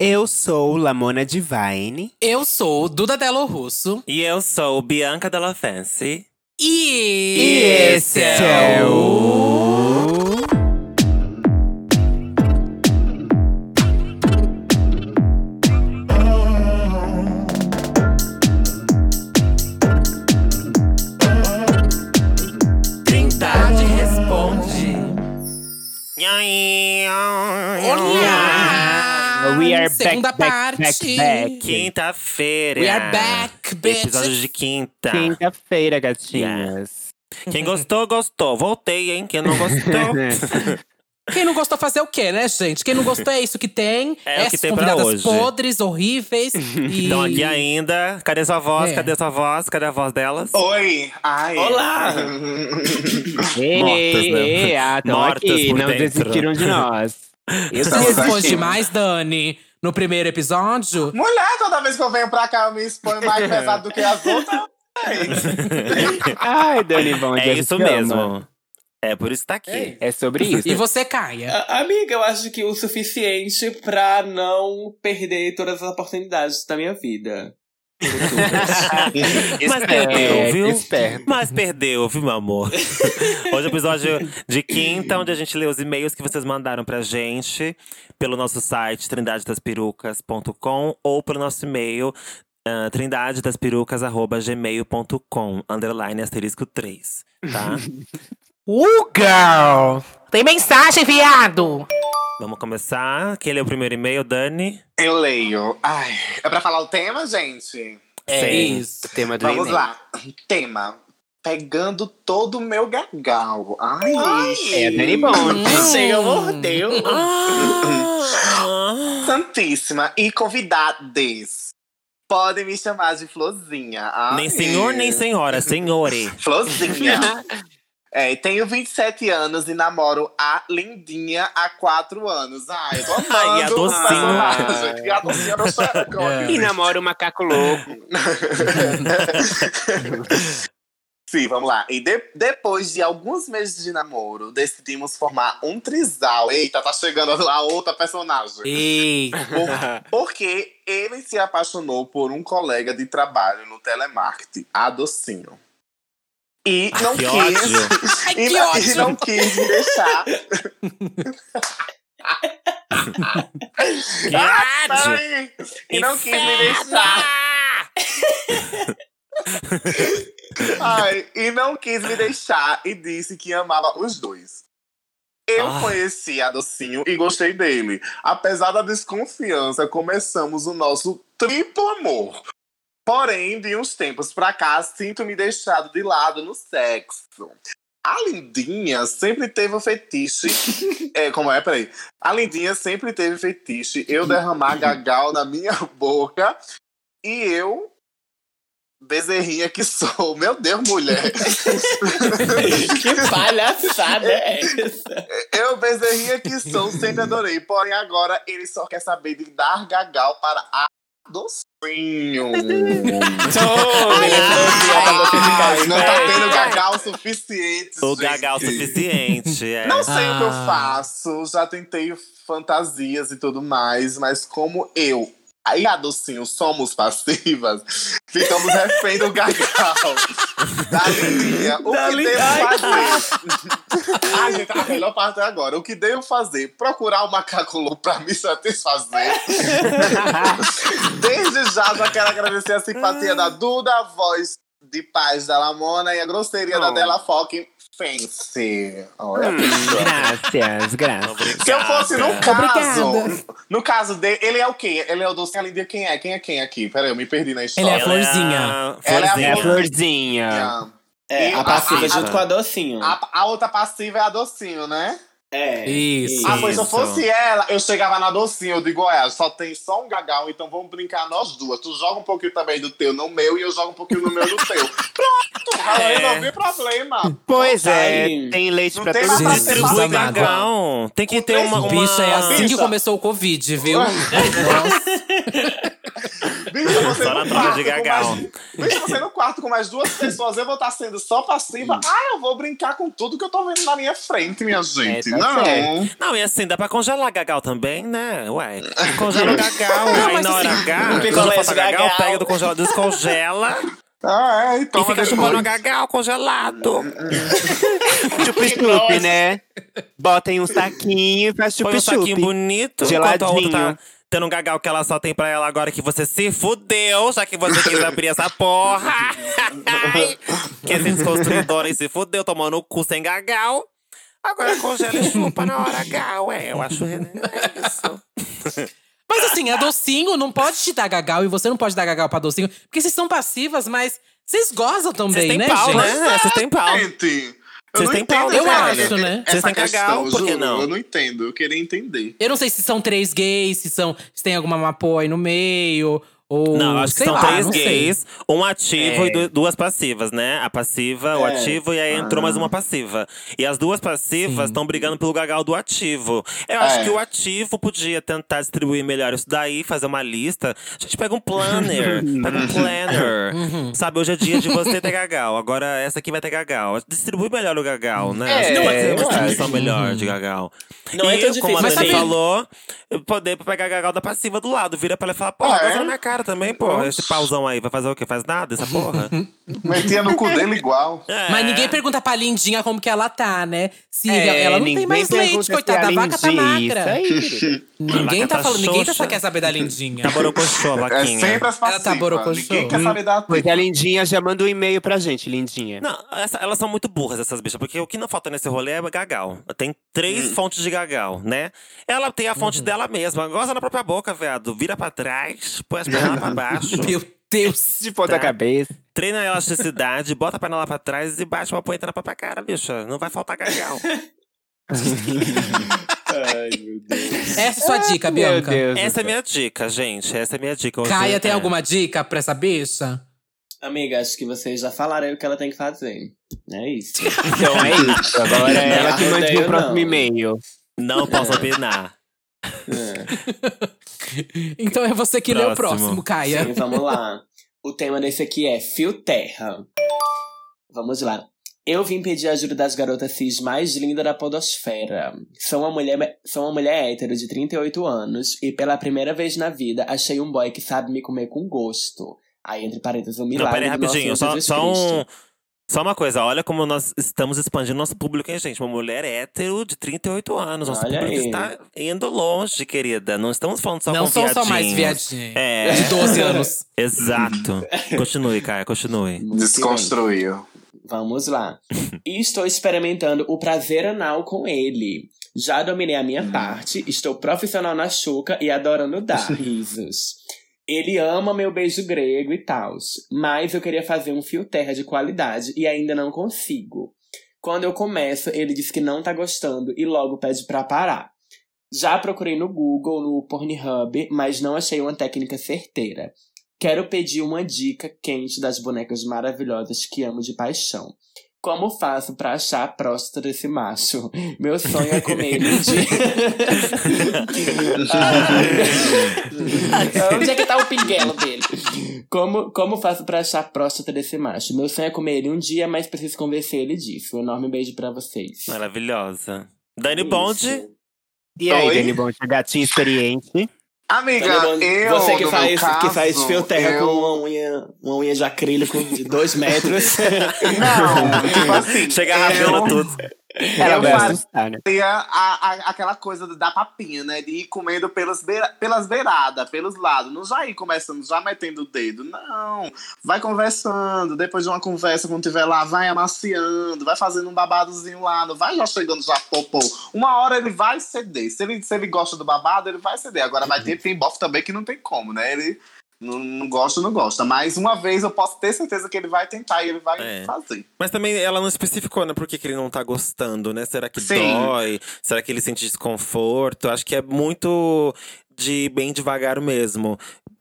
Eu sou Lamona Divine. Eu sou Duda Delo Russo. E eu sou Bianca Della Fancy. E, E esse é o. Segunda back, back, parte. back, back. Quinta-feira. We are back, bitch. Episódio de quinta. Quinta-feira, gatinhas. Quem gostou, gostou. Voltei, hein? Quem não gostou. Quem não gostou fazer o quê, né, gente? Quem não gostou é isso que tem. É o Essas que tem pra hoje. podres, horríveis. e... Estão aqui ainda. Cadê sua voz? É. Cadê sua voz? Cadê a voz delas? Oi! Ai. Olá! Ei, Mortas, né? ei, ah, tão Mortas aqui, não dentro. desistiram de nós. Você Estamos responde aqui. mais, Dani, no primeiro episódio? Mulher, toda vez que eu venho pra cá, eu me exponho mais pesado do que as outras. Ai. Dani Bond, É isso ama. mesmo. É por isso que tá aqui. É sobre isso. E você, Caia? A- Amiga, eu acho que o suficiente pra não perder todas as oportunidades da minha vida. Mas perdeu, viu? Esperto. Mas perdeu, viu, meu amor? Hoje é o episódio de quinta, onde a gente lê os e-mails que vocês mandaram pra gente pelo nosso site trindadedasperucas.com ou pelo nosso e-mail uh, trindadedasperucas.gmail.com underline asterisco 3, tá? Uh, girl! Tem mensagem, viado! Vamos começar. Quem lê o primeiro e-mail, Dani? Eu leio. Ai, é pra falar o tema, gente? É Sim. isso. O tema do Vamos lá. Tema. Pegando todo o meu gargalo. Ai, É, Dani Bond. Chega, mordeu. Santíssima. E convidades. Podem me chamar de Florzinha. Ai. nem senhor, nem senhora, senhore. Florzinha. É, tenho 27 anos e namoro a Lindinha há 4 anos. Ai, eu tô amando. Ai, a docinho. Gente, e a docinha no céu. É. E namora o macaco louco. Sim, vamos lá. E de- depois de alguns meses de namoro, decidimos formar um trisal. Eita, tá chegando a outra personagem. Ei! Por- porque ele se apaixonou por um colega de trabalho no telemarketing, a Docinho. E não que quis. ódio. Ai, E, que não- ódio! e não quis me deixar. Que Ah. E não quis me deixar. Ai, e não quis me deixar e disse que amava os dois. Eu Ai. conheci a Docinho e gostei dele. Apesar da desconfiança, começamos o nosso triplo amor. Porém, de uns tempos pra cá, sinto-me deixado de lado no sexo. A Lindinha sempre teve o fetiche. é, como é? Peraí. A Lindinha sempre teve fetiche eu derramar gagal na minha boca e eu. Bezerrinha que sou. Meu Deus, mulher. que palhaçada é essa? Eu, bezerrinha que sou, sempre adorei. Porém, agora ele só quer saber de dar gagal para a docinho. Ai, não tá tendo gagal suficiente. O gagal suficiente. É. Não sei o que eu Ah. faço. Já tentei fantasias e tudo mais, mas como eu e a Docinho somos passivas, ficamos refém do gagal. da linha. O Da que linha. devo fazer? Ai, gente, a melhor parte é agora. O que devo fazer? Procurar o macaco louco pra me satisfazer. Desde já, já quero agradecer a simpatia da Duda, a voz de paz da Lamona e a grosseria da. Della Fucking Fancy. Olha, Hum, graças, graças. Obrigada. se eu fosse no caso. Obrigada. No caso dele, ele é o quê? Ele é o doce Lindia. Quem é? Quem é quem aqui? Peraí, eu me perdi na Ele história. é a florzinha. a Ela é a É a florzinha. florzinha. É, a passiva A- junto com a docinho. A, a outra passiva é a docinho, né? É. Isso. Ah, pois se eu fosse ela, eu chegava na docinho de Goiás. Só tem só um gagal, então vamos brincar nós duas. Tu joga um pouquinho também do teu no meu e eu jogo um pouquinho no meu no teu. Pronto, É. resolvi o problema. Pois é, Ai. tem leite Não pra ser Distribui amado. gagal. Tem que ter uma. uma... Bicha, é assim que Bicha. começou o Covid, viu? Nossa. Bicha, você Só na no troca quarto de com gagal. mais- Bicha, você no quarto com mais duas pessoas, eu vou estar sendo só passiva. Ah, eu vou brincar com tudo que eu tô vendo na minha frente, minha gente. tá não. certo. Não, e assim, dá pra congelar gagal também, né? Ué, congela o gagal. aí na hora assim, H, um falta de gagal, gagal. pega do congelador, descongela Ah, é, e e fica chupando o gagal congelado. Chup-chup, né? Bota em um saquinho e faz Põe um saquinho chup-chup. bonito, enquanto a outra tá Geladinho. Tendo um gagal que ela só tem pra ela agora que você se fudeu, já que você quis abrir essa porra. Quer ser desconstruidora e se fudeu, tomando o cu sem gagal. Agora congela e chupa na hora H, ué. Eu acho né? é isso. Mas assim, a docinho não pode te dar gagal e você não pode dar gagal pra docinho. Porque vocês são passivas, mas vocês gozam também, Vocês têm né, pau, gente? né? Vocês têm pau. Gente, Vocês não têm entendo pau, eu essa- acho, né? Vocês têm cagal, por que não? Eu não entendo, eu queria entender. Eu não sei se são três gays, se, são, se tem alguma mapô aí no meio. Ou, Não, acho que sei são lá, três não sei. gays, um ativo É. e du- duas passivas, né? A passiva, o É. ativo e aí entrou mais uma passiva. E as duas passivas estão brigando pelo gagal do ativo. Eu acho É. que o ativo podia tentar distribuir melhor isso daí, fazer uma lista. A gente pega um planner, pega um planner. Uhum. Sabe, hoje é dia de você ter gagal, agora essa aqui vai ter gagal. Distribui melhor o gagal, né? É, Acho que pode ser eu uma distribuição melhor de gagal. Não e é tão como a difícil Dani falou, eu poder pegar a gagal da passiva do lado. Vira pra ela e fala, pô, Ah, é? na minha cara também, pô. Esse pauzão aí vai fazer o quê? Faz nada, essa porra? Metia no cu dele igual. É. Mas ninguém pergunta pra Lindinha como que ela tá, né? Se É, ela não tem mais leite, coitada. a A vaca tá magra. Aí. Ninguém tá tá falando, ninguém tá só quer saber da Lindinha. Tá borocochô, É vaquinha. sempre as Ela passivas. tá borocochô. Ninguém quer saber da Pois a Lindinha já manda um e-mail pra gente, Lindinha. Não, essa- elas são muito burras, essas bichas. Porque o que não falta nesse rolê é gagal. Tem três fontes de gagal, né? Ela tem a fonte dela mesma. Goza na própria boca, viado. Vira pra trás, põe as pernas lá pra baixo. Meu Deus. De ponta Tá. Cabeça. Treina a elasticidade, bota a lá pra trás e bate uma punheta na própria cara, bicha. Não vai faltar gagal. Ai, meu Deus. Essa é a sua dica, Meu Bianca. Essa é minha dica, gente. Essa é minha dica. Hoje Caia, tem é. alguma dica pra essa bicha? Amiga, acho que vocês já falaram o que ela tem que fazer. É isso. Então é isso. Agora é ela que rodeio o próximo e-mail. Não posso opinar. É. Então é você que lê o Próximo. próximo, Caia. Sim, vamos lá. O tema desse aqui é Fio Terra. Vamos lá. Eu vim pedir ajuda das garotas cis mais lindas da podosfera. Sou uma mulher, sou uma mulher hétero de 38 anos e pela primeira vez na vida achei um boy que sabe me comer com gosto. Aí, entre parênteses, um Não, milagre pera aí, do nosso rapidinho. Só, só, um, só uma coisa. Olha como nós estamos expandindo nosso público, hein, gente? Uma mulher hétero de 38 anos. Nosso Olha público aí. está indo longe, querida. Não estamos falando só Não com são só mais viadinhos. É. De 12 anos. Exato. continue, Caia, continue. Desconstruiu. Vamos lá. E estou experimentando o prazer anal com ele. Já dominei a minha parte, estou profissional na chuca e adorando dar risos. Ele ama meu beijo grego e tal, mas eu queria fazer um fio terra de qualidade e ainda não consigo. Quando eu começo, ele diz que não tá gostando e logo pede pra parar. Já procurei no Google, no Pornhub, mas não achei uma técnica certeira. Quero pedir uma dica quente das bonecas maravilhosas que amo de paixão. Como faço pra achar a próstata desse macho? Meu sonho é comer ele um dia. Ah, Onde é que tá o pinguelo dele? Como, como faço pra achar a próstata desse macho? Meu sonho é comer ele um dia, mas preciso convencer ele disso. Um enorme beijo pra vocês. Maravilhosa. Dani. Bond. E aí, Oi? Dani Bom, gatinha experiente. Amiga, Bond, eu, você que faz, caso, que faz fio terra eu... com uma unha, uma unha de acrílico de dois metros. Não, tipo assim. Chega eu tudo. Ela Eu vai assustar, né? a, a- aquela coisa da papinha, né? De ir comendo pelas, beira, pelas beiradas, pelos lados. Não já ir começando, já metendo o dedo. Não. Vai conversando. Depois de uma conversa, quando tiver lá, vai amaciando, vai fazendo um babadozinho lá. Não vai já chegando já popô. Uma hora ele vai ceder. Se ele, se ele gosta do babado, ele vai ceder. Agora vai ter, tem bofe também que não tem como, né? Ele não, não gosta, não gosta. Mas uma vez eu posso ter certeza que ele vai tentar e ele vai É. fazer. Mas também ela não especificou, né? Por que, que ele não tá gostando, né? Será que Sim. dói? Será que ele sente desconforto? Acho que é muito de bem devagar mesmo.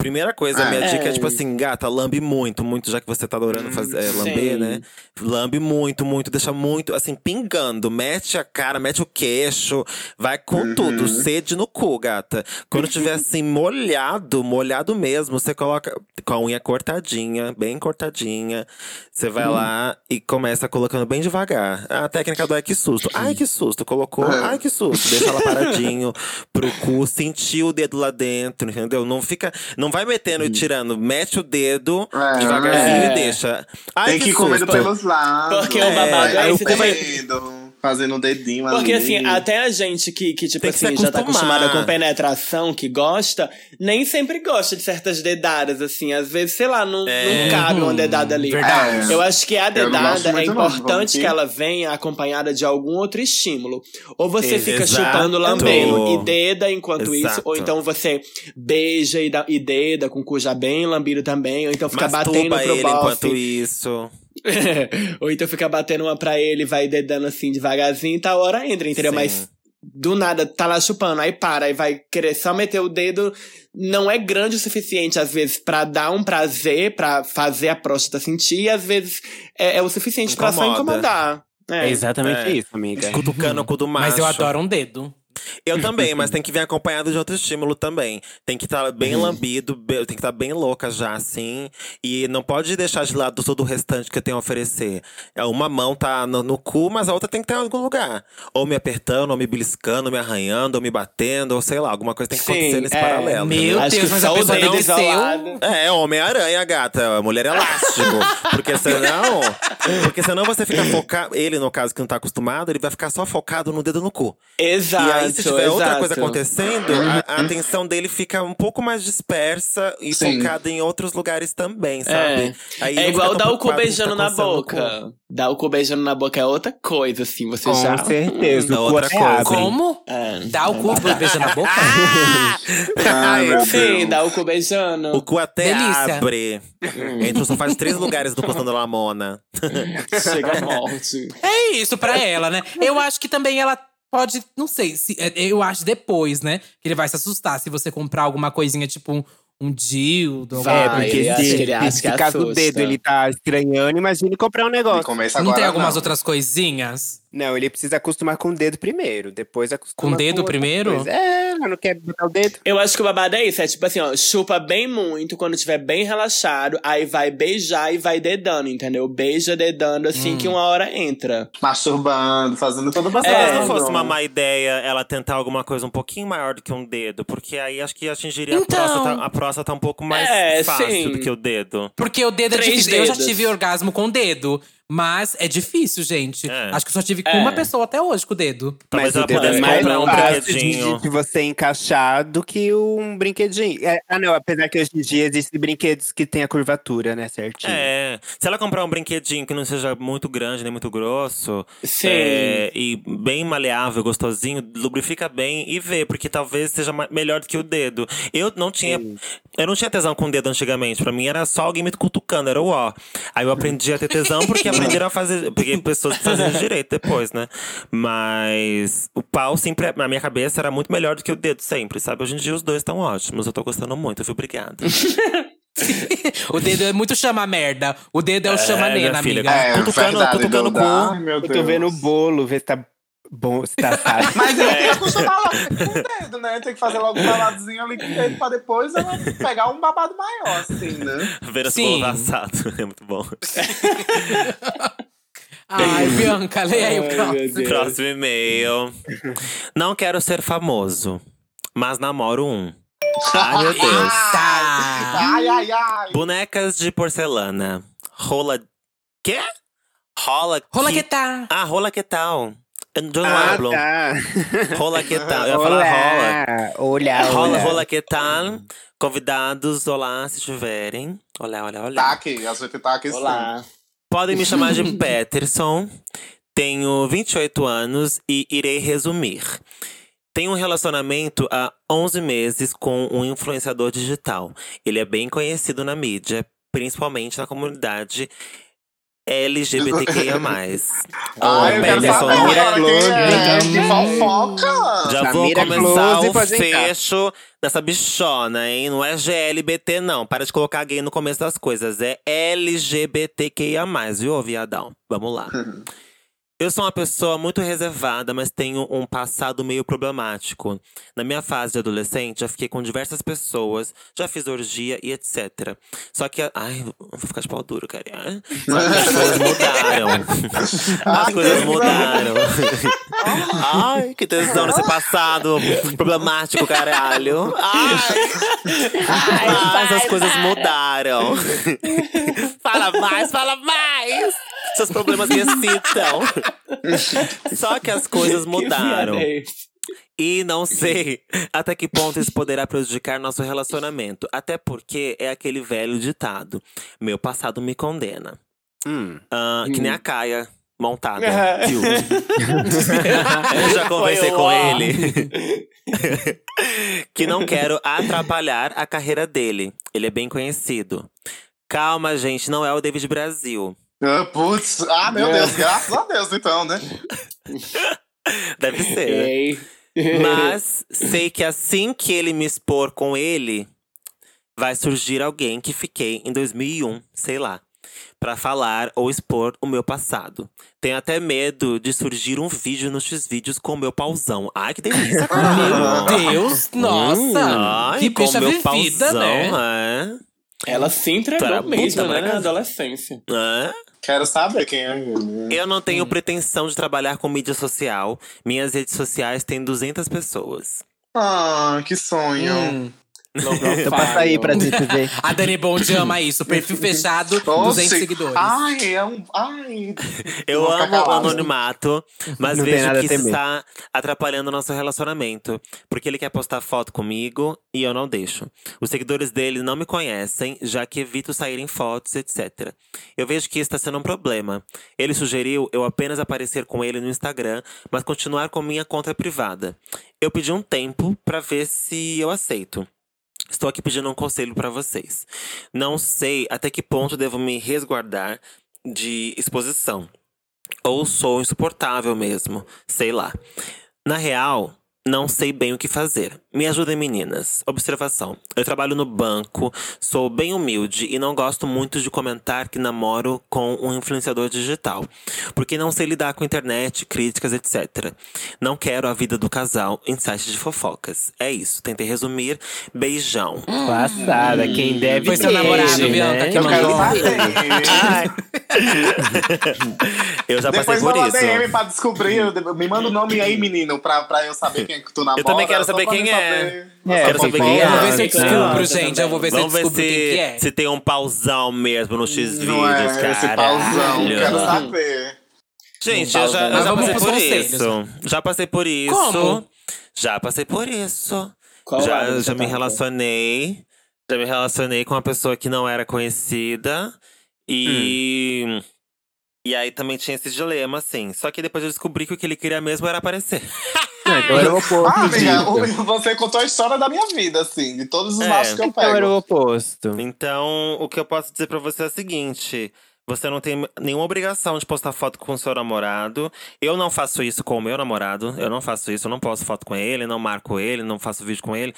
Primeira coisa, a minha É. dica é tipo assim, gata, lambe muito, muito, já que você tá adorando fazer, é, lamber, Sim. né? Lambe muito, muito, deixa muito, assim, pingando. Mete a cara, mete o queixo, vai com Uhum. tudo. Sede no cu, gata. Quando tiver assim, molhado, molhado mesmo, você coloca com a unha cortadinha, bem cortadinha. Você vai lá e começa colocando bem devagar. A técnica do ai que susto. Ai que susto, colocou. Ai que susto. Deixa ela paradinho pro cu, sentir o dedo lá dentro, entendeu? Não fica. Não vai metendo e tirando. Mete o dedo É. devagarzinho É. e deixa. Ai Tem que ir susto. comendo pelos lados. Porque o É, babado é Aí esse também. comendo, fazendo o dedinho Porque ali. assim, até a gente que, que tipo Tem que assim, já tá acostumada com penetração, que gosta, nem sempre gosta de certas dedadas, assim. Às vezes, sei lá, não, É. não cabe uma dedada ali. Verdade. Eu acho que a não dedada é não, importante que- que ela venha acompanhada de algum outro estímulo. Ou você fica Exato. chupando, lambendo e deda enquanto isso, Exato. ou então você beija e, dá, e deda com o cu já bem lambido também, ou então fica batendo pro ele bofe. enquanto isso. Ou então fica batendo uma pra ele, vai dedando assim devagarzinho e tal, hora entra, entendeu? Sim. Mas do nada tá lá chupando, aí para, aí vai querer só meter o dedo. Não é grande o suficiente, às vezes, pra dar um prazer, pra fazer a próstata sentir, e às vezes é, é o suficiente pra só Incomoda. incomodar. É É. exatamente É. isso, amiga. Cutucando o cu do macho. Mas eu adoro um dedo. Eu também, mas tem que vir acompanhado de outro estímulo também. Tem que estar bem Uhum. lambido, tem que estar bem louca já, assim. E não pode deixar de lado todo o restante que eu tenho a oferecer. É, Uma mão tá no, no cu, mas a outra tem que estar em algum lugar. Ou me apertando, ou me beliscando, ou me arranhando, ou me batendo, ou sei lá, alguma coisa tem que Sim, acontecer nesse é. paralelo. Meu? Acho Deus, mas a pessoa desceu. isolado. É, Homem-Aranha, gata. Mulher elástico. Porque senão. Porque senão você fica focado. Ele, no caso, que não tá acostumado, ele vai ficar só focado no dedo no cu. Exato. E se tiver outra exato. coisa acontecendo, a, a atenção dele fica um pouco mais dispersa e Sim. focada em outros lugares também, sabe? Aí É não igual dar o cu com beijando tá na boca. Dar o cu beijando na boca é outra coisa, assim. Você Com já. certeza. Hum, outra coisa. Como? É. Dá o cu beijando na boca? Ai, meu Sim, dá o cu beijando. O cu até Delícia. abre. Entre os sofás de três lugares do Costando Lamona. Chega a morte. É isso pra ela, né? Eu acho que também ela pode, não sei, se, é, eu acho depois, né? Que ele vai se assustar se você comprar alguma coisinha tipo um, um dildo. Vai, É, porque ele acha se, que ele acha que caso o assusta. dedo ele tá estranhando, imagine comprar um negócio. Começa Não agora, tem algumas não. outras coisinhas? Não, ele precisa acostumar com o dedo primeiro, depois acostuma Com o dedo outra primeiro? coisa. É, não quer botar o dedo. Eu acho que o babado é isso. É tipo assim, ó, chupa bem muito quando estiver bem relaxado, aí vai beijar e vai dedando, entendeu? Beija dedando assim Hum. que uma hora entra. Masturbando, fazendo toda uma Talvez É, não fosse uma má ideia ela tentar alguma coisa um pouquinho maior do que um dedo, porque aí acho que atingiria Então. a próstata. A próstata um pouco mais É, fácil sim. do que o dedo. Porque o dedo é Três difícil. Eu já dedos. tive orgasmo com o dedo. Mas é difícil, gente. É. Acho que eu só tive com É. uma pessoa até hoje com o dedo. Talvez Mas o ela dedo pudesse é mais comprar um brinquedinho. de, de você encaixar do que um brinquedinho. É, ah, não, apesar que hoje em dia existem brinquedos que tem a curvatura, né, certinho. É. Se ela comprar um brinquedinho que não seja muito grande nem muito grosso, Sim. é, e bem maleável, gostosinho, lubrifica bem e vê, porque talvez seja melhor do que o dedo. Eu não tinha. Eu não tinha tesão com o dedo antigamente. Pra mim era só alguém me cutucando, era o ó. Aí eu aprendi a ter tesão porque aprenderam a fazer. Porque pessoas faziam direito depois, né? Mas o pau sempre, na minha cabeça, era muito melhor do que o dedo sempre, sabe? Hoje em dia os dois estão ótimos. Eu tô gostando muito, viu? Obrigado. O dedo é muito chama merda. O dedo é o É, chama minha nena, filha. amiga. É, verdade, cutucando o cu. Ai, meu Eu tô Deus. vendo o bolo, ver se tá bom, tá assado. Mas eu tenho que acostumar logo com o dedo, né? Tem que fazer logo um babadozinho ali com o dedo pra depois pegar um babado maior, assim, né? Ver esse Sim. bolo assado é muito bom. Ai, Bianca, leia aí o próximo. Próximo e-mail. Não quero ser famoso, mas namoro um. Ai, meu Deus. Tá. Ai, ai, ai. Bonecas de porcelana. Rola. Quê? Rola. Rola que... que tá. Ah, rola que tal? Eu não ah, hablo. tá. Rola que tal? Eu ia falar rola. Olha, Rola, olha. rola que tal? Convidados, olá, se tiverem. Olha, olha, olha. Tá aqui, a gente tá aqui sim. Olá. Podem me chamar de Peterson. Tenho 28 anos e irei resumir. Tenho um relacionamento há 11 meses com um influenciador digital. Ele é bem conhecido na mídia, principalmente na comunidade LGBTQIA+. Ai, saber só- agora quem é. Close. Que fofoca! Já vou Samira começar Close o fecho dessa bichona, hein? Não é GLBT, não. Para de colocar gay no começo das coisas. É LGBTQIA+, viu, viadão? Vamos lá. Eu sou uma pessoa muito reservada, mas tenho um passado meio problemático. Na minha fase de adolescente, já fiquei com diversas pessoas, já fiz orgia e etc. Só que. a- Ai, vou ficar de pau duro, cara. Só que as coisas mudaram. As coisas mudaram. Ai, que tesão nesse passado problemático, caralho. Ai, mas as coisas mudaram. fala mais, fala mais! Seus problemas me excitam. Só que as coisas mudaram. E não sei até que ponto isso poderá prejudicar nosso relacionamento. Até porque é aquele velho ditado: meu passado me condena. Hum. Ah, que nem a Caia montada. Viu? Eu já conversei com ele. que não quero atrapalhar a carreira dele. Ele é bem conhecido. Calma, gente, não é o David Brasil. Ah, Putz, ah, meu Deus, graças a Deus, então, né? Deve ser. né? Ei. Mas sei que assim que ele me expor com ele, vai surgir alguém que fiquei em 2001, sei lá, pra falar ou expor o meu passado. Tenho até medo de surgir um vídeo nos X-Vídeos com o meu pauzão. Ai, que delícia, cara. Meu Deus, nossa! Ai, que com bicha meu vivida, pauzão, né? Ela se entregou puta, mesmo, né? pra Na adolescência. Quero saber quem é. Eu não tenho pretensão de trabalhar com mídia social. Minhas redes sociais têm 200 pessoas. Ah, que sonho. Hum. Então passa aí pra gente ver. A Dani Bond ama isso. Perfil fechado, Oxe. 200 seguidores. Ai, é um. Ai. Eu Vou amo o anonimato, mas Não vejo que isso está atrapalhando o nosso relacionamento. Porque ele quer postar foto comigo e eu não deixo. Os seguidores dele não me conhecem, já que evito sair em fotos, etc. Eu vejo que isso está sendo um problema. Ele sugeriu eu apenas aparecer com ele no Instagram, mas continuar com minha conta privada. Eu pedi um tempo pra ver se eu aceito. Estou aqui pedindo um conselho pra vocês. Não sei até que ponto devo me resguardar de exposição. Ou sou insuportável mesmo, sei lá. Na real, não sei bem o que fazer. Me ajudem, meninas. Observação: eu trabalho no banco, sou bem humilde e não gosto muito de comentar que namoro com um influenciador digital, porque não sei lidar com internet, críticas, etc. Não quero a vida do casal em sites de fofocas. É isso, tentei resumir. Beijão. Passada, quem deve Foi seu namorado, né? Bianca, que Eu quero mandou. eu já passei Depois por manda isso. DM pra descobrir. Me manda o nome aí, menino, pra, pra eu saber quem é que tu namora. também quero só saber pra quem é. saber. É, Quero saber quem é. Eu vou ver se eu Então, descubro, eu gente. Eu vou ver se eu Vamos ver descubro quem que se, é. se tem um pauzão mesmo no X-Vídeos, Não é esse pauzão, caralho. quero saber. Gente, eu já, eu já passei por conselhos. isso. Já passei por isso. Como? Já passei por isso. Qual já já me tá? relacionei. Já me relacionei com uma pessoa que não era conhecida. E. Hum. E aí também tinha esse dilema, assim. Só que depois eu descobri que o que ele queria mesmo era aparecer. Então era o oposto Ah, amiga, disso. você contou a história da minha vida, assim, de todos os É. machos que eu Então era pego. o oposto. Então, o que eu posso dizer pra você é o seguinte: você não tem nenhuma obrigação de postar foto com o seu namorado. Eu não faço isso com o meu namorado. Eu não faço isso, eu não posto foto com ele, não marco ele, não faço vídeo com ele.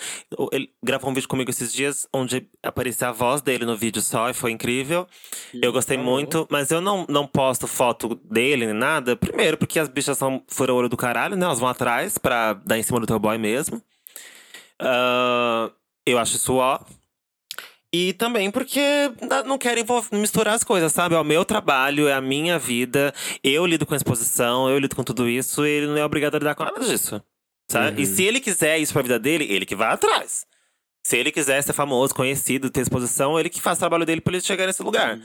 Ele gravou um vídeo comigo esses dias onde aparecia a voz dele no vídeo só e foi incrível. Eu gostei muito, mas eu não, não posto foto dele nem nada. Primeiro, porque as bichas são fura olho do caralho, né? Elas vão atrás pra dar em cima do teu boy mesmo. Ah, eu acho isso ó. E também porque não quero envol- misturar as coisas, sabe? É o meu trabalho, é a minha vida. Eu lido com a exposição, eu lido com tudo isso. E ele não é obrigado a lidar com nada disso. Sabe? E se ele quiser isso pra vida dele, ele que vai atrás. Se ele quiser ser famoso, conhecido, ter exposição, ele que faz o trabalho dele pra ele chegar nesse lugar.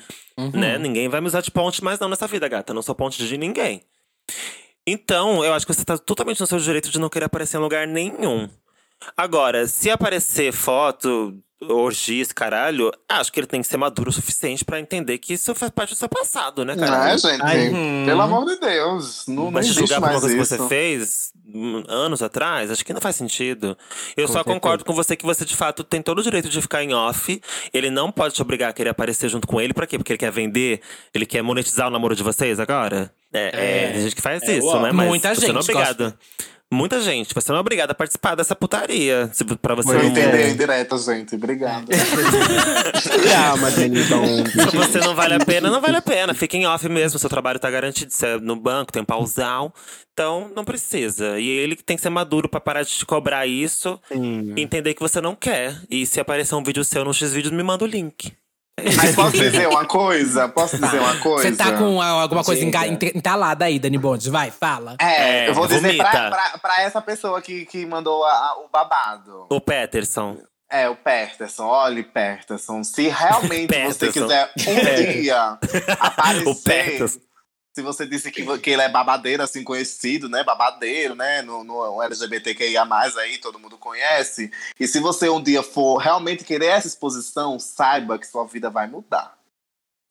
Né? Ninguém vai me usar de ponte mais não nessa vida, gata. Eu não sou ponte de ninguém. Então, eu acho que você tá totalmente no seu direito de não querer aparecer em lugar nenhum. Agora, se aparecer foto orgias, caralho, acho que ele tem que ser maduro o suficiente pra entender que isso faz parte do seu passado, né, Não é, gente? Ai, Pelo amor de Deus. Não, não Mas existe julgar por uma coisa que isso. você fez hum, anos atrás, acho que não faz sentido. Eu Com só certeza. concordo com você que você, de fato, tem todo o direito de ficar em off. Ele não pode te obrigar a querer aparecer junto com ele. Pra quê? Porque ele quer vender? Ele quer monetizar o namoro de vocês agora? É, é, tem gente que faz É, isso, uau. né? Mas Muita não é gente obrigado. Muita gente. Você não é obrigado a participar dessa putaria. Se- Pra você Eu não... entendi a indireta, gente. Obrigado. Calma, Dani Bond. Se você não vale a pena, não vale a pena. Fica em off mesmo. Seu trabalho tá garantido. Você é no banco, tem um pausal. Então, não precisa. E ele que tem que ser maduro pra parar de te cobrar isso. Sim. e entender que você não quer. E se aparecer um vídeo seu no X-Vídeos, me manda o link. Mas posso dizer uma coisa? Posso dizer uma coisa? Você tá com a- alguma coisa Diga. enga- ent- entalada aí, Dani Bond. Vai, fala. É, É, eu vou dizer pra, vomita. pra, pra essa pessoa que, que mandou a- a- o babado. O Peterson. É, o Peterson. Olha, Peterson, se realmente você Peterson. quiser um dia aparecer. O Peterson. Se você disse que, que ele é babadeiro, assim, conhecido, né? Babadeiro, né? No, no LGBTQIA, aí, todo mundo conhece. E se você um dia for realmente querer essa exposição, saiba que sua vida vai mudar.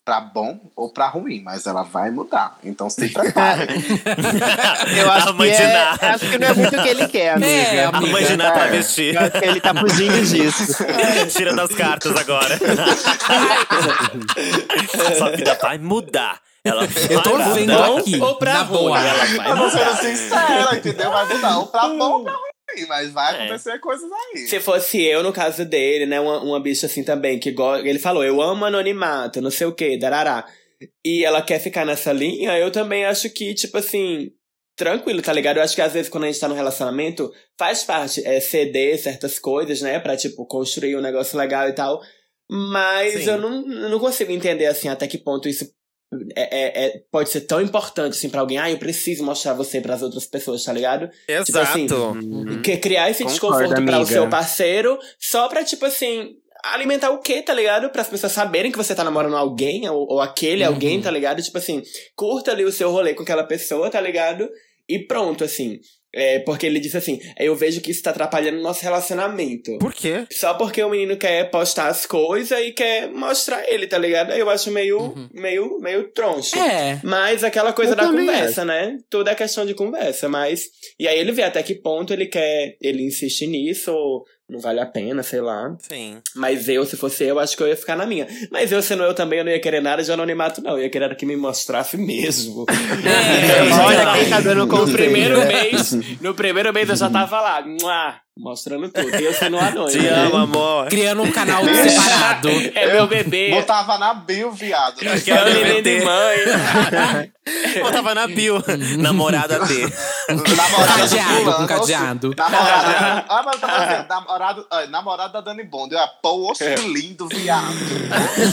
Pra bom ou pra ruim, mas ela vai mudar. Então se prepare. Eu acho A que, mãe de é, acho que não é muito o que ele quer, amiga. É, A amiga. mãe de Ná É. travesti. Eu acho que ele tá fugindo disso. Tira das cartas agora. A sua vida vai mudar. Ela Eu tô vendo aqui. ou pra na boa. ela vai Eu tô sendo sincera, entendeu? Vai mudar ou pra bom ou pra ruim, mas vai É. acontecer coisas aí. Se fosse eu, no caso dele, né? Uma, uma bicha assim também, que go... ele falou, eu amo anonimato, não sei o que, darará. E ela quer ficar nessa linha, eu também acho que, tipo assim, tranquilo, tá ligado? Eu acho que às vezes quando a gente tá no relacionamento, faz parte é, ceder certas coisas, né? Pra, tipo, construir um negócio legal e tal. Mas Sim. eu não, eu não consigo entender, assim, até que ponto isso é, é- é- pode ser tão importante, assim, pra alguém. Ah, eu preciso mostrar você pras outras pessoas, tá ligado? Tipo assim, Exato. que criar esse Concordo, desconforto para o seu parceiro só pra, tipo assim, alimentar o quê, tá ligado? Para as pessoas saberem que você tá namorando alguém ou, ou aquele alguém, tá ligado? Tipo assim, curta ali o seu rolê com aquela pessoa, tá ligado? E pronto, assim. É, porque ele disse assim: eu vejo que isso tá atrapalhando o nosso relacionamento. Por quê? Só porque o menino quer postar as coisas e quer mostrar ele, tá ligado? Eu acho meio, meio, meio troncho. É. Mas aquela coisa Eu da conversa, né? Tudo é questão de conversa, mas. E aí ele vê até que ponto ele quer. Ele insiste nisso, ou não vale a pena, sei lá. Sim. Mas eu, se fosse eu, acho que eu ia ficar na minha. Mas eu, sendo eu também, eu não ia querer nada de anonimato, não. Eu ia querer que me mostrasse mesmo. É, Olha quem tá dando No conselho. primeiro mês, no primeiro mês eu já tava lá, mua, mostrando tudo. E eu sendo anônimo. Te amo, amor. Criando um canal separado. É meu bebê. Botava na bio, viado. Né? É o neném de mãe. Eu tava na bio. Namorada D. Namorada do Cadeado, com cadeado. Namorada. Ah, mas eu tava dizendo, namorado, ah, namorada da Dani Bond. Eu ia pô, osso lindo, viado.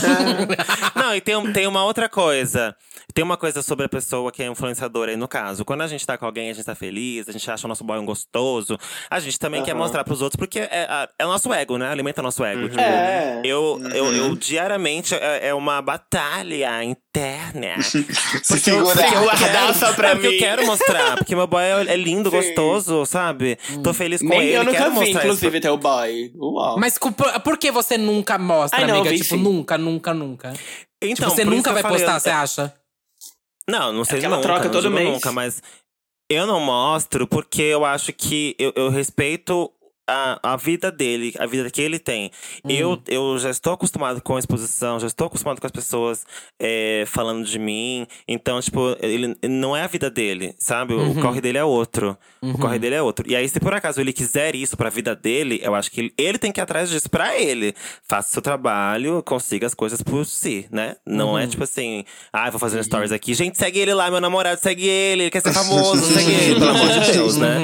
Não, e tem, um- tem uma outra coisa. Tem uma coisa sobre a pessoa que é influenciadora aí, no caso. Quando a gente tá com alguém, a gente tá feliz, a gente acha o nosso boy um gostoso, a gente também quer Aham. mostrar pros outros, porque é, é o nosso ego, né? Alimenta o nosso ego. Tipo, É. eu, eu, eu diariamente é, é uma batalha interna. Se Porque eu, eu Guardar quero, só pra é porque mim. eu quero mostrar. Porque meu boy é, é lindo, Sim. gostoso, sabe? Tô feliz com Nem ele, eu nunca quero vi, mostrar isso inclusive, teu boy. Uau. Mas por, por que você nunca mostra, Ai, não, amiga? vi tipo, sim. nunca, nunca, nunca. Então, tipo, você nunca eu vai falei, postar, eu- você acha? Não, não sei Aquela nunca, troca não todo mês. nunca, mas eu não mostro porque eu acho que eu, eu respeito a, a vida dele, a vida que ele tem. Eu, eu já estou acostumado com a exposição, já estou acostumado com as pessoas é, falando de mim. Então, tipo, ele não é a vida dele, sabe? O corre dele é outro. O corre dele é outro. E aí, se por acaso ele quiser isso pra vida dele, eu acho que ele, ele tem que ir atrás disso pra ele. Faça o seu trabalho, consiga as coisas por si, né? Não é tipo assim, ah, vou fazer stories aqui. Gente, segue ele lá, meu namorado, segue ele, ele quer ser famoso, segue ele, pelo amor de Deus, né?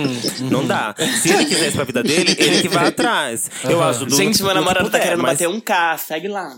Não dá. Se ele quiser isso pra vida dele, ele que vai atrás. Eu ajudo Gente, meu namorado tá querendo mas- bater um K, segue lá.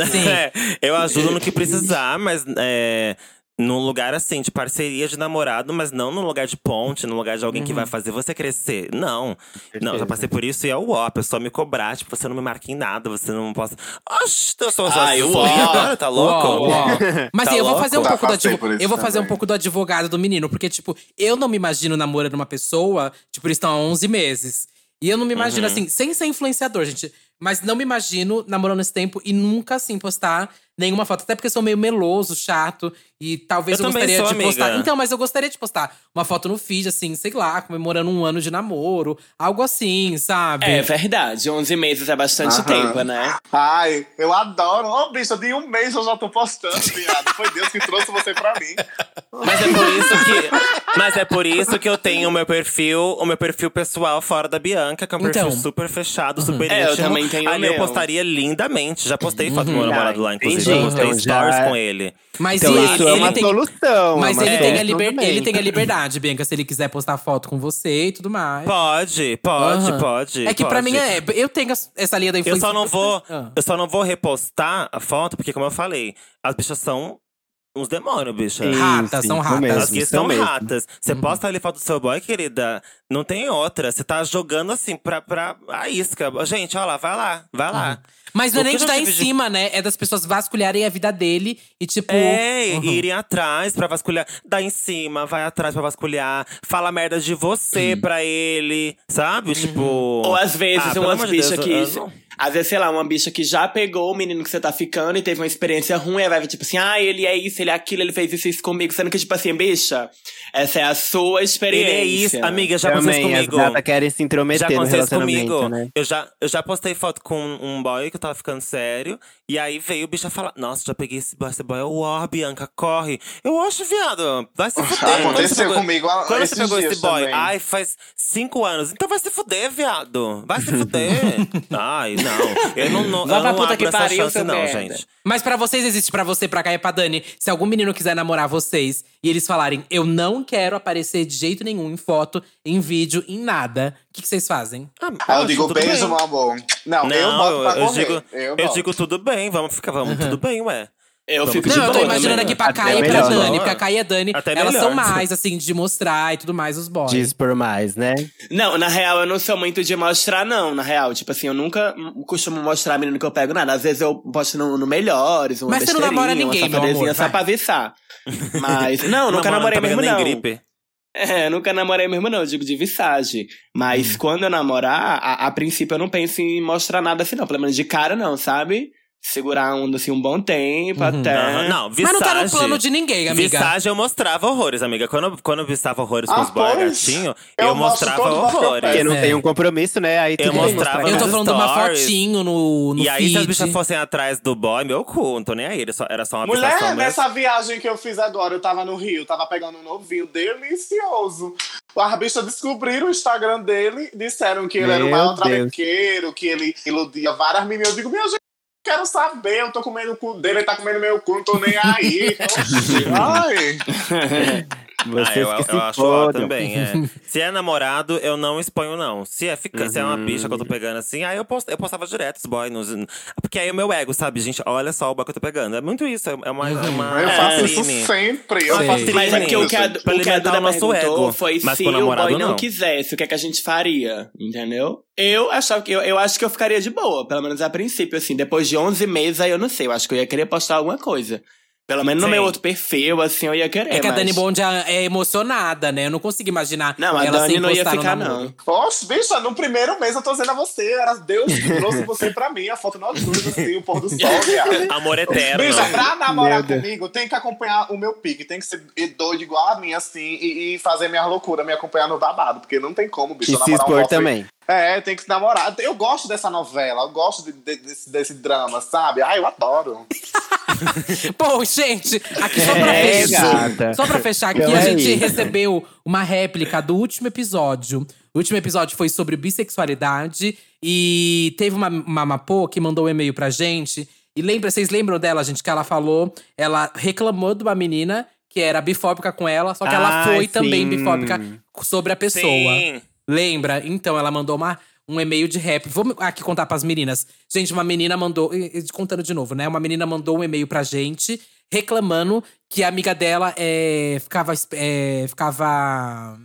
Sim. é, eu ajudo no que precisar, mas é, num lugar assim, de parceria de namorado, mas não num lugar de ponte, num lugar de alguém que vai fazer você crescer. Não. Não, já passei por isso e é o ó, a pessoa me cobrar, tipo, você não me marca em nada, você não posta. Oxi, eu sou sua Ai, agora, tá louco? Uó, uó. Mas Tá eu vou louco? fazer um pouco do advo- Eu vou fazer um também. pouco do advogado do menino, porque, tipo, eu não me imagino namorando uma pessoa, tipo, eles estão há 11 meses. E eu não me imagino Uhum. assim, sem ser influenciador, gente. Mas não me imagino namorando esse tempo e nunca assim postar nenhuma foto. Até porque eu sou meio meloso, chato. E talvez Eu eu, gostaria sou, de postar. amiga. Então, mas eu gostaria de postar uma foto no feed, assim, sei lá, comemorando um ano de namoro. Algo assim, sabe? É verdade, 11 meses é bastante Aham. tempo, né? Ai, eu adoro. Ô, bicha, de um mês eu já tô postando, viado. Foi Deus que trouxe você pra mim. Mas é por isso que. Mas é por isso que eu tenho o meu perfil, o meu perfil pessoal fora da Bianca, que é um perfil Então. super fechado, super É, eu íntimo. também tenho Ali eu postaria lindamente. Já postei foto do meu Ah, namorado lá, inclusive. entendi. Eu postei Então já- stories com ele. Mas Então e isso ele, é ele uma tem. solução. Mas é uma ele tem, a solução liber- também. ele tem a liberdade, Bianca, se ele quiser postar foto com você e tudo mais. Pode, pode, Aham. pode. É que pra pode. mim é. Eu tenho essa linha da Eu influência. só não vou. Ah. Eu só não vou repostar a foto, porque, como eu falei, as bichas são uns demônios, bicha. Sim, Ratas, são ratas. mesmo, As que são mesmo. ratas. Você posta ali foto do seu boy, querida. Não tem outra. Você tá jogando assim pra, pra a isca. Gente, olha lá, vai lá, vai lá. Mas não é O nem de dar em de- cima, né? É das pessoas vasculharem a vida dele e, tipo. É, Uhum. irem atrás pra vasculhar. Dá em cima, vai atrás pra vasculhar. Fala merda de você pra ele, sabe? Tipo. Ou às vezes ah, umas de bichas Deus, que. eu- eu não- Às vezes, sei lá, uma bicha que já pegou o menino que você tá ficando e teve uma experiência ruim, aí vai ver, tipo assim, ah, ele é isso, ele é aquilo, ele fez isso, isso comigo. Sendo que, tipo assim, bicha, essa é a sua Ele experiência. é isso, amiga, já aconteceu isso Também, as comigo. gatas querem se intrometer Já aconteceu comigo. né? Eu, já, eu já postei foto com um boy que eu tava ficando sério. E aí veio o bicho falar: Nossa, já peguei esse boy, esse boy é o ó, Bianca, corre. Eu acho, viado, vai se fuder. Quando Aconteceu pegou- comigo há- Quando você pegou esse boy? também. Ai, faz cinco anos. Então vai se fuder, viado. Vai se fuder. Ai, não. Eu não, não, Vai eu pra não puta abro que essa pariu, chance, seu não, merda. gente. Mas pra vocês existe pra você, pra cá e pra Dani. Se algum menino quiser namorar vocês e eles falarem, eu não quero aparecer de jeito nenhum em foto, em vídeo, em nada, o que, que vocês fazem? Ah, Aí eu digo, tudo beijo, bem. meu amor. Não, Não, eu boto pra eu, correr. digo, eu, eu boto. digo tudo bem, vamos ficar, vamos, tudo bem, ué. Eu Vamos fico de Não, eu tô boa imaginando também. aqui pra Até Caia e pra melhor. Dani, porque a Caia e a Dani, Até elas melhor. são mais, assim, de mostrar e tudo mais, os boys. Diz por mais, né? Não, na real, eu não sou muito de mostrar, não. Na real, tipo assim, eu nunca hum, costumo mostrar menino que eu pego nada. Às vezes eu posto no, no Melhores, uma Mas você não besteirinha, namora ninguém, uma meu amor, safadezinha só vai. pra avisar. Mas, não, nunca namorei tá mesmo, pegando não. nem gripe. É, nunca namorei mesmo, não, eu digo de visagem. Mas quando eu namorar, a, a princípio eu não penso em mostrar nada assim, não. Pelo menos de cara, não, sabe? Segurar um, assim, um bom tempo até. Aham, Não, Mas visagem. não tá no plano de ninguém, amiga. Visagem eu mostrava horrores, amiga. Quando, eu- quando eu vistava horrores com Ah, os boys pois. gatinho, Eu eu, mostrava meu horrores. Porque não É. tem um compromisso, né? Aí Eu mostrava. Eu tô falando de uma fotinho no, no e aí, feed. se as bichas fossem atrás do boy, meu cu, não tô nem aí. Ele só, era só uma Mulher, mesmo. nessa viagem que eu fiz agora, eu tava no Rio, tava pegando um novinho delicioso. As bichas descobriram o Instagram dele, disseram que ele era o Meu maior travequeiro, que ele iludia várias meninas. Eu digo, minha gente, quero saber, eu tô comendo o cu dele, ele tá comendo meu cu, não tô nem aí. Ai. Vocês Ah, eu, que eu acho fodam. também, é. Se é namorado, eu não exponho, não. Se é, fica, se é uma Uhum. bicha que eu tô pegando assim, aí eu, post, eu postava direto os boy. Nos, porque aí é o meu ego, sabe, gente? Olha só o boy que eu tô pegando. É muito isso, é uma, é uma Eu faço isso sempre. Eu faço isso Mas é que o que a, o que a Duda nosso ego. foi Mas se com o o namorado, boy não, não. quisesse, o que é que a gente faria, entendeu? Eu achava que eu, eu acho que eu ficaria de boa, pelo menos a princípio, assim. Depois de 11 meses, aí eu não sei, eu acho que eu ia querer postar alguma coisa. Pelo menos no Sim. meu outro perfil, assim, eu ia querer. É que a mas- Dani Bond é emocionada, né? Eu não consigo imaginar Não, a ela Dani não ia no ficar, não. Oxe, bicha, no primeiro mês eu tô dizendo a você, era Deus que trouxe você pra mim, a foto noturna, assim, o pôr do sol, viado. Amor eterno. Bicha, pra namorar comigo, tem que acompanhar o meu pique. Tem que ser doido igual a mim, assim, e, e fazer minha loucura, me acompanhar no babado. Porque não tem como, bicho, E eu se namorar um expor bofe- também. É, tem que se namorar. Eu gosto dessa novela, eu gosto de- de- desse, desse drama, sabe? Ai, eu adoro. Bom, gente, aqui só pra É, fechar. gata. Só pra fechar aqui, Então a é gente isso. recebeu uma réplica do último episódio. O último episódio foi sobre bissexualidade. E teve uma, uma Mapô que mandou um e-mail pra gente. E lembra, vocês lembram dela, gente, que ela falou? Ela reclamou de uma menina que era bifóbica com ela, só que ela Ah, foi também sim. bifóbica sobre a pessoa. Sim. Lembra? Então, ela mandou uma, um e-mail de rap. Vou aqui contar pras meninas. Gente, uma menina mandou. Contando de novo, né? Uma menina mandou um e-mail pra gente reclamando que a amiga dela é, ficava. é, ficava.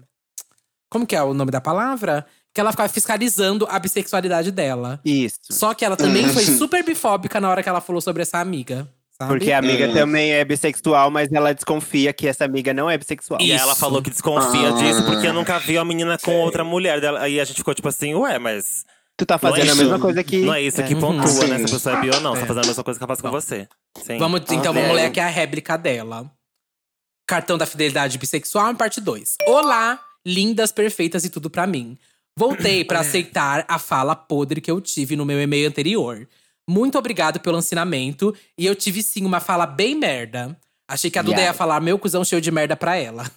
Como que é o nome da palavra? Que ela ficava fiscalizando a bissexualidade dela. Isso. Só que ela também foi super bifóbica na hora que ela falou sobre essa amiga. Sabe? Porque a amiga Hum. também é bissexual, mas ela desconfia que essa amiga não é bissexual. E Isso. ela falou que desconfia Ah. disso porque nunca viu a menina com outra mulher. dela. Aí a gente ficou tipo assim, ué, mas. Tu tá é fazendo a isso. mesma coisa que. Não é isso que É. pontua, Sim. né? Se a pessoa é bi ou não. Você É. tá fazendo a mesma coisa que ela faz com Bom. você. Sim. Vamos, então Ok. vamos ler aqui a réplica dela. Cartão da Fidelidade Bissexual, em parte 2. Olá, lindas, perfeitas e tudo pra mim. Voltei pra aceitar a fala podre que eu tive no meu e-mail anterior. Muito obrigado pelo ensinamento. E eu tive sim uma fala bem merda. Achei que a Duda Yeah. ia falar meu cuzão cheio de merda pra ela.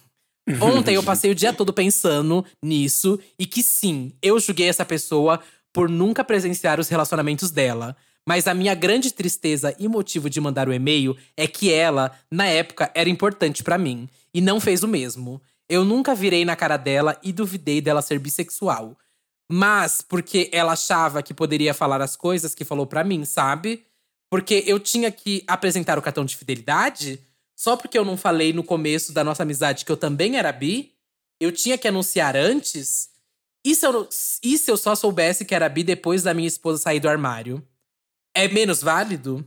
Ontem eu passei o dia todo pensando nisso e que sim, eu julguei essa pessoa por nunca presenciar os relacionamentos dela. Mas a minha grande tristeza e motivo de mandar o e-mail é que ela, na época, era importante pra mim e não fez o mesmo. Eu nunca virei na cara dela e duvidei dela ser bissexual. Mas porque ela achava que poderia falar as coisas que falou pra mim, sabe? Porque eu tinha que apresentar o cartão de fidelidade só porque eu não falei no começo da nossa amizade que eu também era bi? Eu tinha que anunciar antes? E se eu, e se eu só soubesse que era bi depois da minha esposa sair do armário? É menos válido?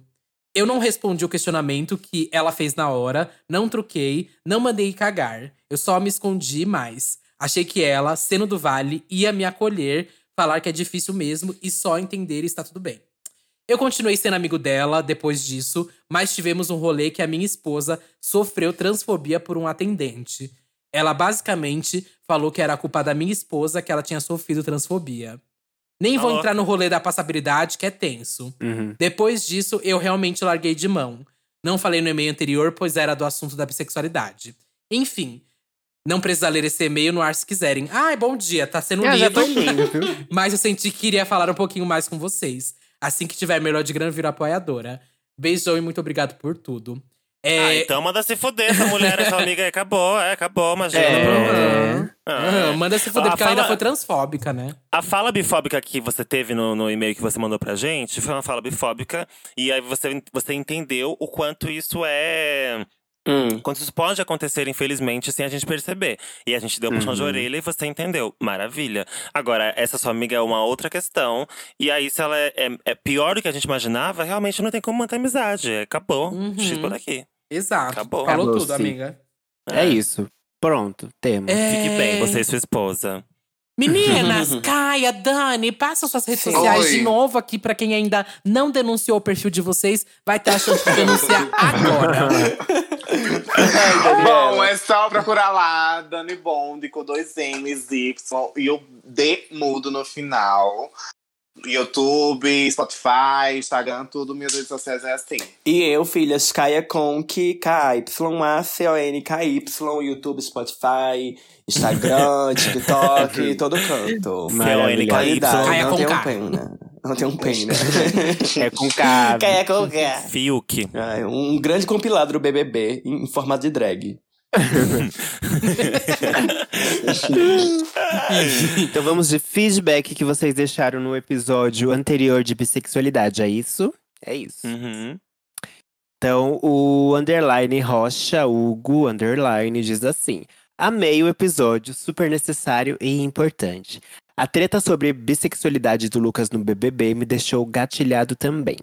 Eu não respondi o questionamento que ela fez na hora, não truquei, não mandei cagar. Eu só me escondi mais. Achei que ela, sendo do vale, ia me acolher, falar que é difícil mesmo e só entender e está tudo bem. Eu continuei sendo amigo dela depois disso, mas tivemos um rolê que a minha esposa sofreu transfobia por um atendente. Ela basicamente falou que era culpa da minha esposa que ela tinha sofrido transfobia. Nem Tá vou louca. entrar no rolê da passabilidade, que é tenso. Uhum. Depois disso, eu realmente larguei de mão. Não falei no e-mail anterior, pois era do assunto da bissexualidade. Enfim, não precisa ler esse e-mail no ar se quiserem. Ai, bom dia, tá sendo lido. viu? Mas eu senti que iria falar um pouquinho mais com vocês. Assim que tiver melhor de grana, viro apoiadora. Beijão e muito obrigado por tudo. É, Ah, então manda se fuder essa mulher, essa amiga aí. Acabou, é, acabou, imagina. É. Ah, aham, manda se fuder, A porque ela ainda fala- foi transfóbica, né? A fala bifóbica que você teve no, no e-mail que você mandou pra gente foi uma fala bifóbica. E aí você, você entendeu o quanto isso é. Hum. Quanto isso pode acontecer, infelizmente, sem a gente perceber. E a gente deu um puxão de Uhum. orelha e você entendeu. Maravilha. Agora, essa sua amiga é uma outra questão. E aí, se ela é, é- é pior do que a gente imaginava, realmente não tem como manter amizade. Acabou. Uhum. X por aqui. Exato. Acabou. Falou Acabou, tudo, sim. amiga. É isso. Pronto, temos. É. Fique bem, você e sua esposa. Meninas, Caia, Dani, passa suas redes Sim. sociais Oi. de novo aqui pra quem ainda não denunciou o perfil de vocês. Vai ter a chance de denunciar agora. Bom, é só procurar lá, Dani Bond com dois M's, Y e o D mudo no final. YouTube, Spotify, Instagram, tudo, minhas redes sociais é assim. E eu, filhas, Kaia Conk, K-Y-A-C-O-N-K-Y, YouTube, Spotify, Instagram, TikTok, todo canto. Maravilha. Qualidade, Kaia não com tem K. um pena. Não tem um pena. É com K. Kaia Conk. Fiuk. Ai, Um grande compilado do BBB em formato de drag. Então vamos de feedback que vocês deixaram no episódio anterior de bissexualidade, é isso? É isso. Uhum. Então, o underline Rocha, Hugo, underline, diz assim: Amei o episódio, super necessário e importante. A treta sobre bissexualidade do Lucas no BBB me deixou gatilhado também.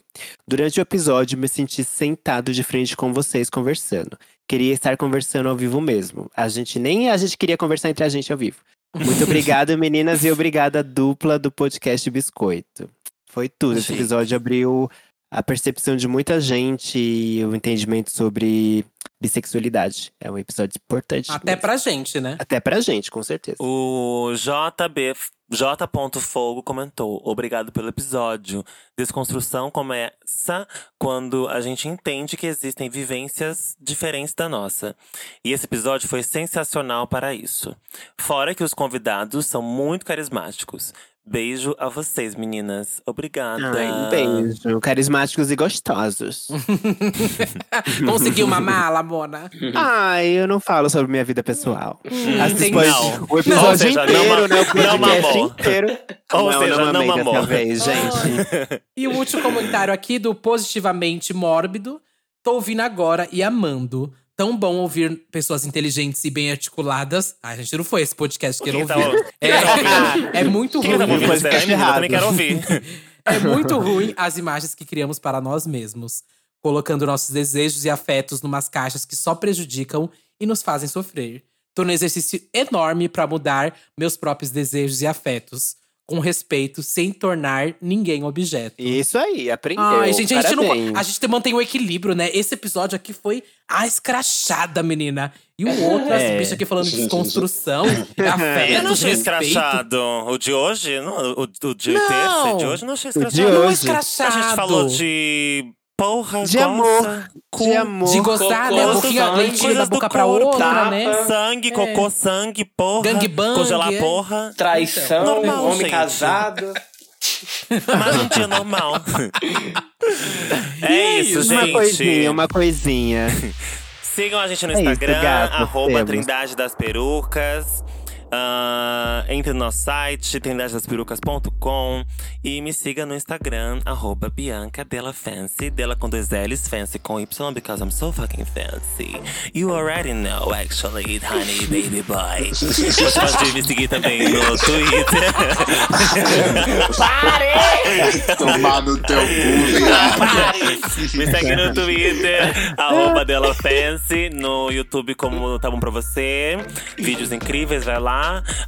Durante o episódio, me senti sentado de frente com vocês conversando. Queria estar conversando ao vivo mesmo. A gente nem a gente queria conversar entre a gente ao vivo. Muito obrigado, meninas, e obrigada dupla do podcast Biscoito. Foi tudo. Esse episódio abriu a percepção de muita gente e o entendimento sobre bissexualidade. É um episódio importante. Até mesmo. pra gente, né? Até pra gente, com certeza. O JB J. Fogo comentou: Obrigado pelo episódio. Desconstrução começa quando a gente entende que existem vivências diferentes da nossa. E esse episódio foi sensacional para isso. Fora que os convidados são muito carismáticos. Beijo a vocês, meninas. Obrigada. Ai, um beijo. Carismáticos e gostosos. Conseguiu uma mala, Mona? Ai, eu não falo sobre minha vida pessoal. Assista entendi. Não. o episódio Ou seja, não inteiro, né? O não podcast mamou. inteiro. Ou não, seja, não não mamou. dessa vez, gente. E o último comentário aqui do Positivamente Mórbido. Tô ouvindo agora e amando. Tão bom ouvir pessoas inteligentes e bem articuladas. Ah, a gente não foi esse podcast que Quem tá tá ouvindo? É, é muito Quem tá ruim. ouvindo? podcast menina? Eu também errado. quero ouvir. É muito ruim as imagens que criamos para nós mesmos, colocando nossos desejos e afetos numas caixas que só prejudicam e nos fazem sofrer. Tô num exercício enorme para mudar meus próprios desejos e afetos. Com respeito, sem tornar ninguém objeto. Isso aí, aprendeu. Ai, gente, a gente, não, a gente mantém o equilíbrio, né? Esse episódio aqui foi a escrachada, menina. E o outro, as É. bichas aqui falando de desconstrução. A fé, Eu não achei respeito. escrachado. O de hoje, não, o, o de Não. terça, de hoje, não achei O de escrachado. Não é hoje. escrachado. A gente falou de porra, De amor, cu, de amor. De gostar, Cocô, né? A boquinha, sangue, leitinho da coisas do boca pra corpo, outra, tapa. né? sangue, cocô, sangue, porra. Gangbang, Congelar é. porra. Traição, Normal, homem gente. casado. Mas um dia normal. é isso, Uma gente. coisinha, uma coisinha. Sigam a gente no É isso, Instagram, gatos, arroba temos. Trindade das Perucas. Ah, entre no nosso site, trindadedasperucas.com e me siga no Instagram, arroba Bianca Della Fancy, dela com dois L's, fancy com Y, because I'm so fucking fancy. You already know, actually, honey, baby boy. Você pode me seguir também no Twitter. Tomar no teu cu, viado. Me segue no Twitter, arroba Della Fancy, no YouTube como Tá Bom Pra Você. Vídeos incríveis, vai lá.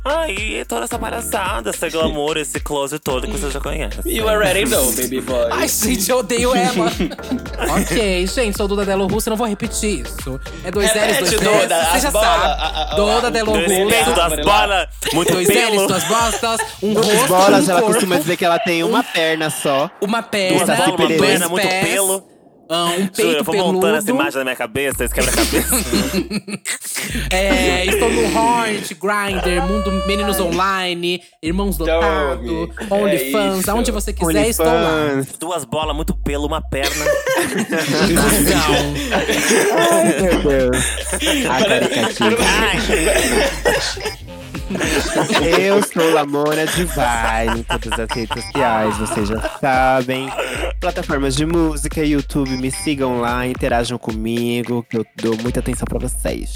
Ah, e toda essa palhaçada, esse glamour, esse close todo que você já conhece. You already know, baby boy. Ai, gente, eu odeio ela. ok, gente, sou Duda Delo Russo, eu não vou repetir isso. É dois L's, dois L's. Você já bola, sabe. a- a- a- Duda Delo Dois Russo. Russo. duas bolas, muito Dois L's, pelo. duas bostas, um Duas rosto, bolas, um ela corpo, costuma dizer que ela tem uma perna só. uma perna, Duas bolas, uma Dois perna, muito pés, pelo. Ah, um Juro, peito eu vou montando peludo. essa imagem na minha cabeça, esse quebra-cabeça. É, estou no Hornet, Grindr, Mundo Meninos Online, Irmãos Dotado, Tome, OnlyFans, é aonde você quiser, estou lá. Duas bolas, muito pelo, uma perna. Inclusão. Ai, meu Deus. A. Eu sou Lamona Divine em todas as redes sociais, vocês já sabem. Plataformas de música, YouTube, me sigam lá, interajam comigo, que eu dou muita atenção pra vocês.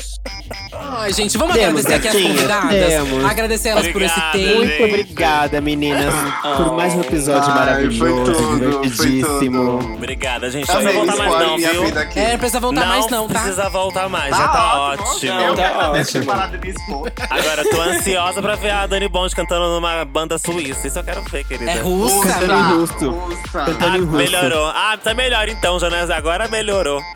Ai, gente, vamos Temos, agradecer aqui as gatinhas, convidadas. temos. Agradecer elas por esse tempo. Muito obrigada, meninas, por mais um episódio Ai, maravilhoso, foi tudo, foi divertidíssimo. tudo. Obrigada, gente. Só Amei não voltar mais não, minha viu? vida aqui. É, não precisa voltar mais não, tá? precisa voltar mais, já tá ótimo. Eu Tá ótimo. parado de me expor. Agora, tô ansiosa pra ver a Dani Bond cantando numa banda suíça. Isso eu quero ver, querida. É russa, Cantando em russo. Russa. Ah, Cantando em russo. melhorou. Ah, tá melhor então, Jonas. Agora melhorou.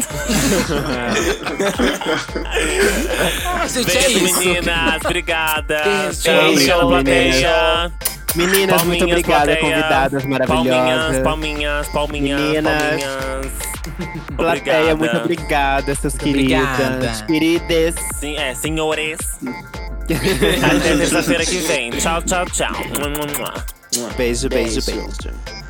Ah, gente, é Beijo, isso. menininas. Obrigada. Beijo. Tchau, Beijo, tchau, meninas. plateia. Meninas, muito Palminhas, obrigada, plateia. convidadas maravilhosas. Palminhas, palminhas, palminhas, Meninas. palminhas. Plateia, muito Obrigada. obrigada, seus obrigada. queridas. Queridas. Sim, é, senhores. Até terça-feira que vem. Tchau, tchau, tchau. Beijo, beijo, Beijo. beijo.